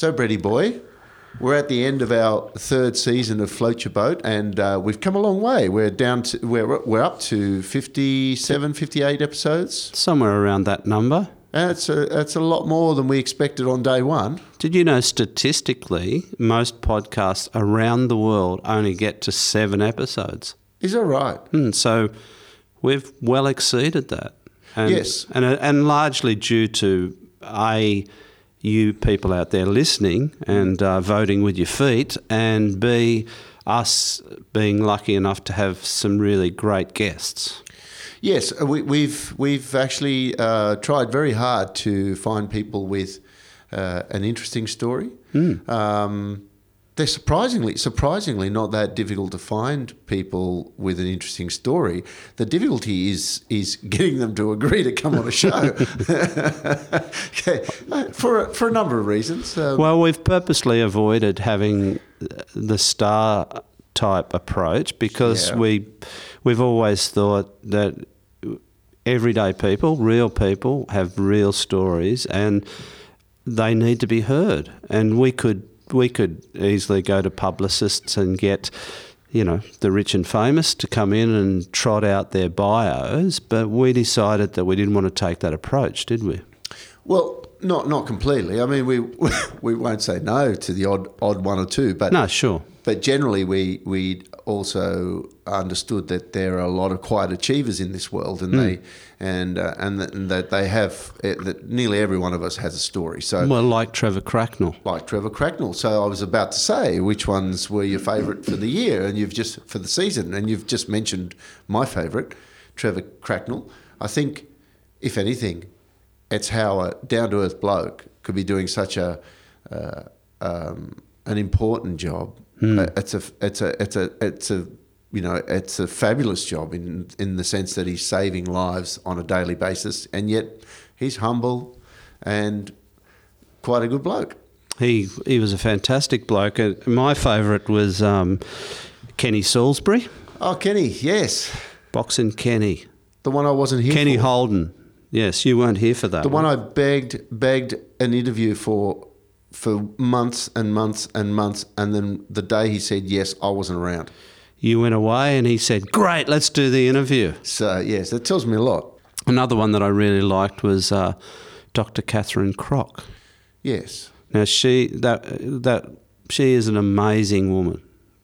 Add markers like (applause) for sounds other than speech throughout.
So, Brady boy, we're at the end of our third season of Float Your Boat, and uh, we've come a long way. We're down to we're we're up to 57, 58 episodes. Somewhere around that number. That's a that's a lot more than we expected on day one. Did you know statistically, most podcasts around the world only get to seven episodes? Is that right? Hmm, so we've well exceeded that. And, Yes. And, and largely due to A, you people out there listening and uh, voting with your feet, and B, us being lucky enough to have some really great guests. Yes, uh, we, we've we've actually uh, tried very hard to find people with uh, an interesting story. Um, they're surprisingly surprisingly not that difficult to find people with an interesting story. The difficulty is is getting them to agree to come on a show (laughs) okay. for a, for a number of reasons. Um, Well, we've purposely avoided having the star type approach because Yeah. we we've always thought that everyday people, real people, have real stories and they need to be heard. And we could we could easily go to publicists and get you know the rich and famous to come in and trot out their bios, but we decided that we didn't want to take that approach, did we? well, not not completely. I mean, we (laughs) we won't say no to the odd odd one or two, but No, sure. but generally we we also understood that there are a lot of quiet achievers in this world, and they and uh, and, that, and that they have eh, that nearly every one of us has a story. So. Well, like Trevor Cracknell. like Trevor Cracknell. So I was about to say, which ones were your favourite for the year, and you've just for the season, and you've just mentioned my favourite, Trevor Cracknell. I think, if anything, it's how a down to earth bloke could be doing such a uh, um, an important job. Uh, it's a it's a it's a it's a you know it's a fabulous job in in the sense that he's saving lives on a daily basis, and yet he's humble and quite a good bloke. He he was a fantastic bloke. Uh, My favourite was um, Kenny Salisbury, Oh, Kenny, yes, boxing Kenny. the one I wasn't here Kenny for. Holden. Yes, you weren't here for that. the one I begged begged an interview for for months and months and months, and then the day he said yes, I wasn't around. You went away, and he said, "Great, let's do the interview." So yes, that tells me a lot. Another one that I really liked was uh, Dr. Catherine Crock. Yes, Now she that that she is an amazing woman.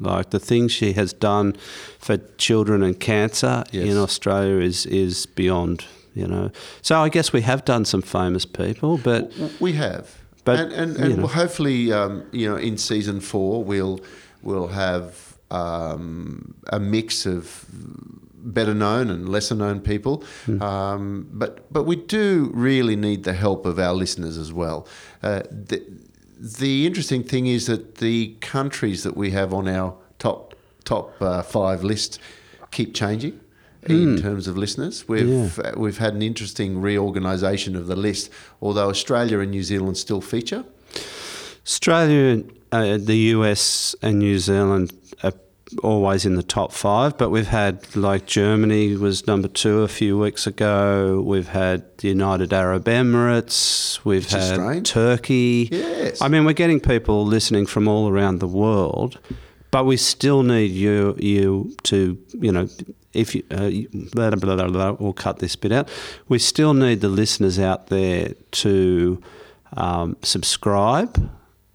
Like the things she has done for children and cancer Yes. in Australia is is beyond. You know, so I guess we have done some famous people, but we have. But, and and, you know. hopefully, um, you know, in season four, we'll we'll have um, a mix of better known and lesser known people. Hmm. Um, but but we do really need the help of our listeners as well. Uh, the, the interesting thing is that the countries that we have on our top top uh, five list keep changing. In terms of listeners, we've uh, we've had an interesting reorganisation of the list. Although Australia and New Zealand still feature, Australia, uh, the US, and New Zealand are always in the top five. But we've had like Germany was number two a few weeks ago. We've had the United Arab Emirates. We've Which had. Turkey. Yes. I mean, we're getting people listening from all around the world. But we still need you, you to, you know, if you, uh, blah, blah, blah, blah, we'll cut this bit out. We still need the listeners out there to um, subscribe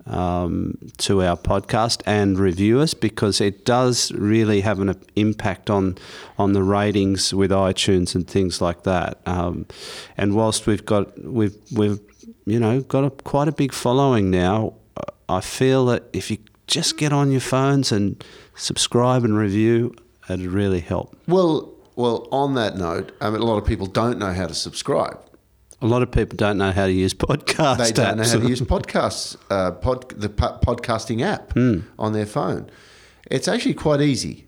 um, to our podcast and review us because it does really have an impact on on the ratings with iTunes and things like that. Um, and whilst we've got we've we've you know got a, quite a big following now, I feel that if you just get on your phones and subscribe and review, it'd really help. well, well. On that note, I mean, a lot of people don't know how to subscribe. A lot of people don't know how to use podcasts. They don't know how to use podcasts, uh, pod, the po- podcasting app Hmm. on their phone. It's actually quite easy,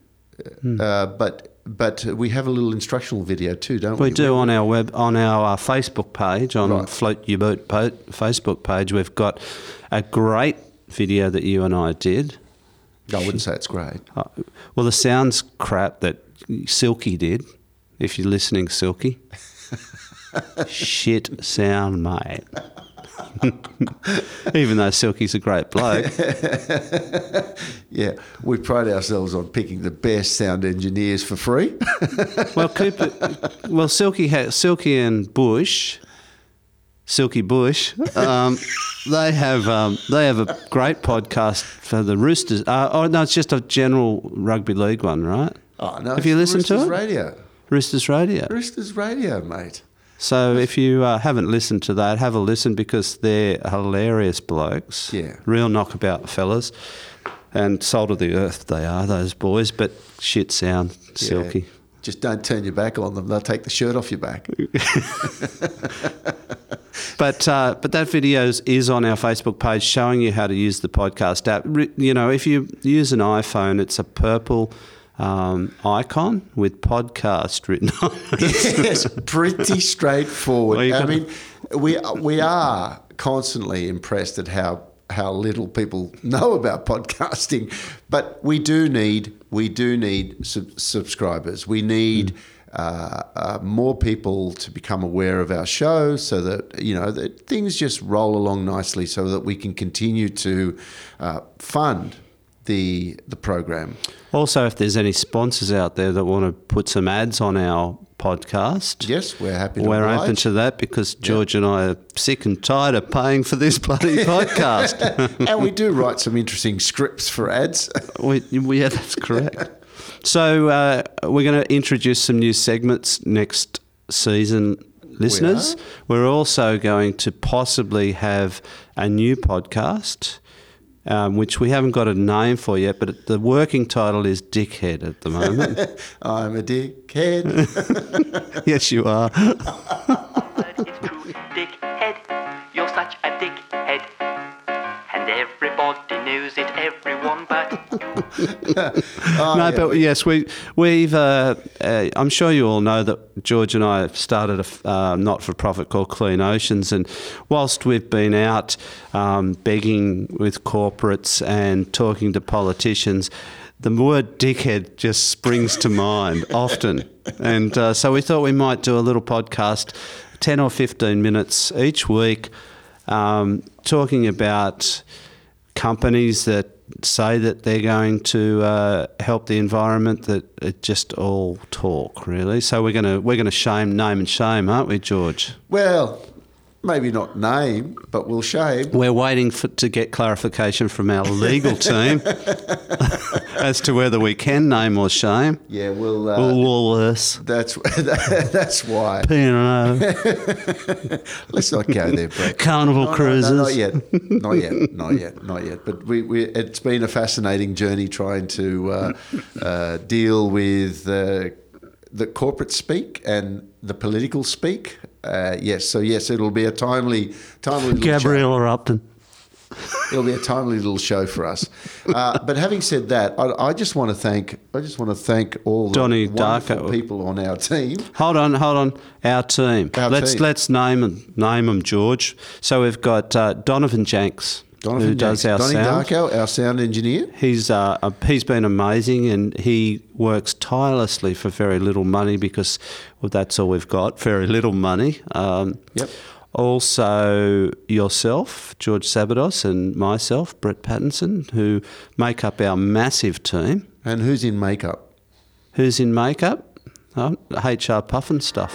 Hmm. uh, but but we have a little instructional video too, don't we? We do on our web on our uh, Facebook page on Right. Float Your Boat po- Facebook page. We've got a great video that you and I did. I wouldn't say it's great. Uh, well, the sounds crap that Silky did. If you're listening, Silky, shit sound, mate. (laughs) Even though Silky's a great bloke. (laughs) Yeah, we pride ourselves on picking the best sound engineers for free. (laughs) Well, Cooper, well, Silky, ha- Silky and Bush, Silky Bush, um, they have um, they have a great podcast for the Roosters. Uh, oh no, it's just a general rugby league one, right? Oh no! Have you listened to Roosters it? Radio, Roosters Radio. Roosters Radio, mate. So if you uh, haven't listened to that, have a listen because they're hilarious blokes. Yeah. Real knockabout fellas. And salt of the earth they are, those boys, but shit sound, Yeah. silky. Just don't turn your back on them; they'll take the shirt off your back. (laughs) But uh, but that video is, on our Facebook page showing you how to use the podcast app. You know, if you use an iPhone, it's a purple um, icon with podcast written on it. (laughs) yes, pretty straightforward. Well, I mean, we we are constantly impressed at how how little people know about podcasting, but we do need we do need sub- subscribers. We need. Uh, uh, more people to become aware of our show, so that you know that things just roll along nicely, so that we can continue to uh, fund the the program. Also, if there's any sponsors out there that want to put some ads on our podcast, Yes, we're happy to We're oblige. open to that because George and I are sick and tired of paying for this bloody (laughs) podcast. and we do write some interesting scripts for ads. we, yeah, that's correct. So uh, we're going to introduce some new segments next season, listeners. We're also going to possibly have a new podcast. Um, which we haven't got a name for yet, but the working title is Dickhead at the moment. (laughs) I'm a dickhead. (laughs) yes, you are. But it's true, dickhead. You're such a dickhead. And everybody knows it, everyone but (laughs) (laughs) Oh, no, but yes, we we've. Uh, uh, I'm sure you all know that George and I have started a uh, not-for-profit called Clean Oceans, and whilst we've been out um, begging with corporates and talking to politicians. The word dickhead just springs to mind (laughs) often. And uh, so we thought we might do a little podcast, 10 or 15 minutes each week, um, talking about companies that say that they're going to uh, help the environment that it just all talk really. So we're going to we're going to shame name and shame aren't we george? Well, maybe not name, but we'll shame. we're waiting for, to get clarification from our legal team (laughs) as to whether we can name or shame Yeah, we'll. Uh, Woolworths, that's (laughs) that's why. P&O, (laughs) Let's not go there, Brett. Carnival No, no, no, Cruises. not yet. Not yet. Not yet. Not yet. But we, we, it's been a fascinating journey trying to uh, uh, deal with uh, the corporate speak and the political speak. Uh, yes. So yes, it'll be a timely, timely. little show. Gabriella Upton. It'll be a timely little show for us. Uh, (laughs) but having said that, I, I just want to thank. I just want to thank all the Donnie wonderful Darko. people on our team. Hold on, hold on. Our team. Our let's team. let's name them, name them, George. So we've got uh, Donovan Janks, Donovan who does our Donnie sound. Darko, our sound engineer. He's uh, uh, he's been amazing, and he works tirelessly for very little money because well, that's all we've got. Very little money. Um, Yep. Also, yourself, George Sabados, and myself, Brett Pattinson, who make up our massive team. And who's in makeup? Who's in makeup? Oh, HR Pufnstuf.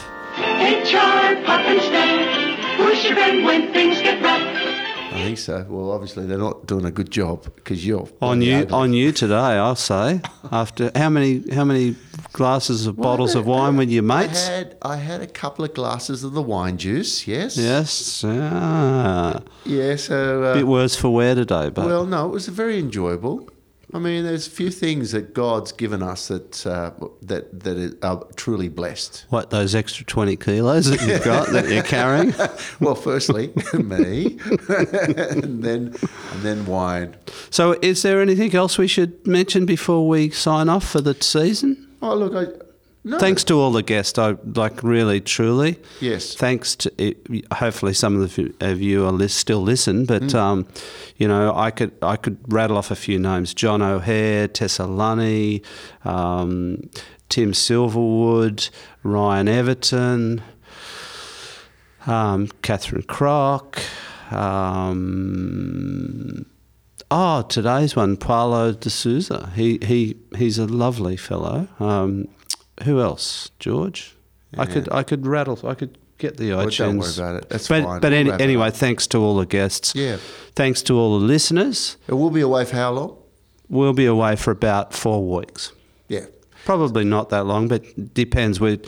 Think so. Well, obviously they're not doing a good job because you're On you, on you today, I'll say. After how many, how many glasses of bottles of wine with your mates? I had I had a couple of glasses of the wine juice. Yes. Yes, ah. Yeah. So. Uh, bit worse for wear today, but well, no, it was very enjoyable. I mean, there's a few things that God's given us that uh, that that are truly blessed. what those extra twenty kilos that you've got that you're carrying? (laughs) Well, firstly, (laughs) me, (laughs) and then and then wine. So, is there anything else we should mention before we sign off for the season? Oh, look, I. No. Thanks to all the guests, I like really, truly. Yes. Thanks to it, hopefully some of the of you are lis- still listen, but Mm. um, you know I could I could rattle off a few names: John O'Hare, Tessa Lunny, um, Tim Silverwood, Ryan Everton, um, Catherine Crock, Um, oh, today's one, Paulo de Souza. He he he's a lovely fellow. Um, who else? George. I could I could rattle. I could get the Well, iTunes. don't worry about it. That's but, fine. But any, anyway, thanks to all the guests. Yeah. Thanks to all the listeners. It will be away for how long? We'll be away for about four weeks. Yeah. Probably not that long, but depends. We're,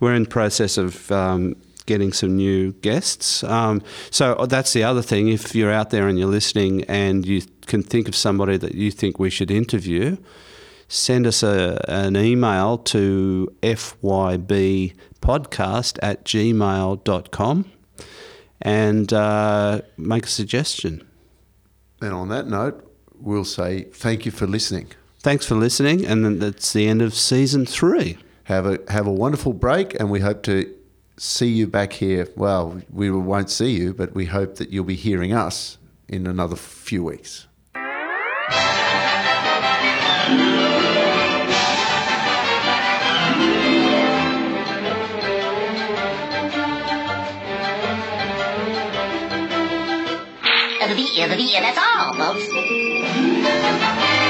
we're in process of um, getting some new guests. Um, so that's the other thing. If you're out there and you're listening and you can think of somebody that you think we should interview, send us a, an email to fybpodcast at gmail.com and uh, make a suggestion. And on that note, we'll say thank you for listening. Thanks for listening, and then that's the end of season three. Have a have a wonderful break, and we hope to see you back here. Well, we won't see you, but we hope that you'll be hearing us in another few weeks. It'll that's all, folks.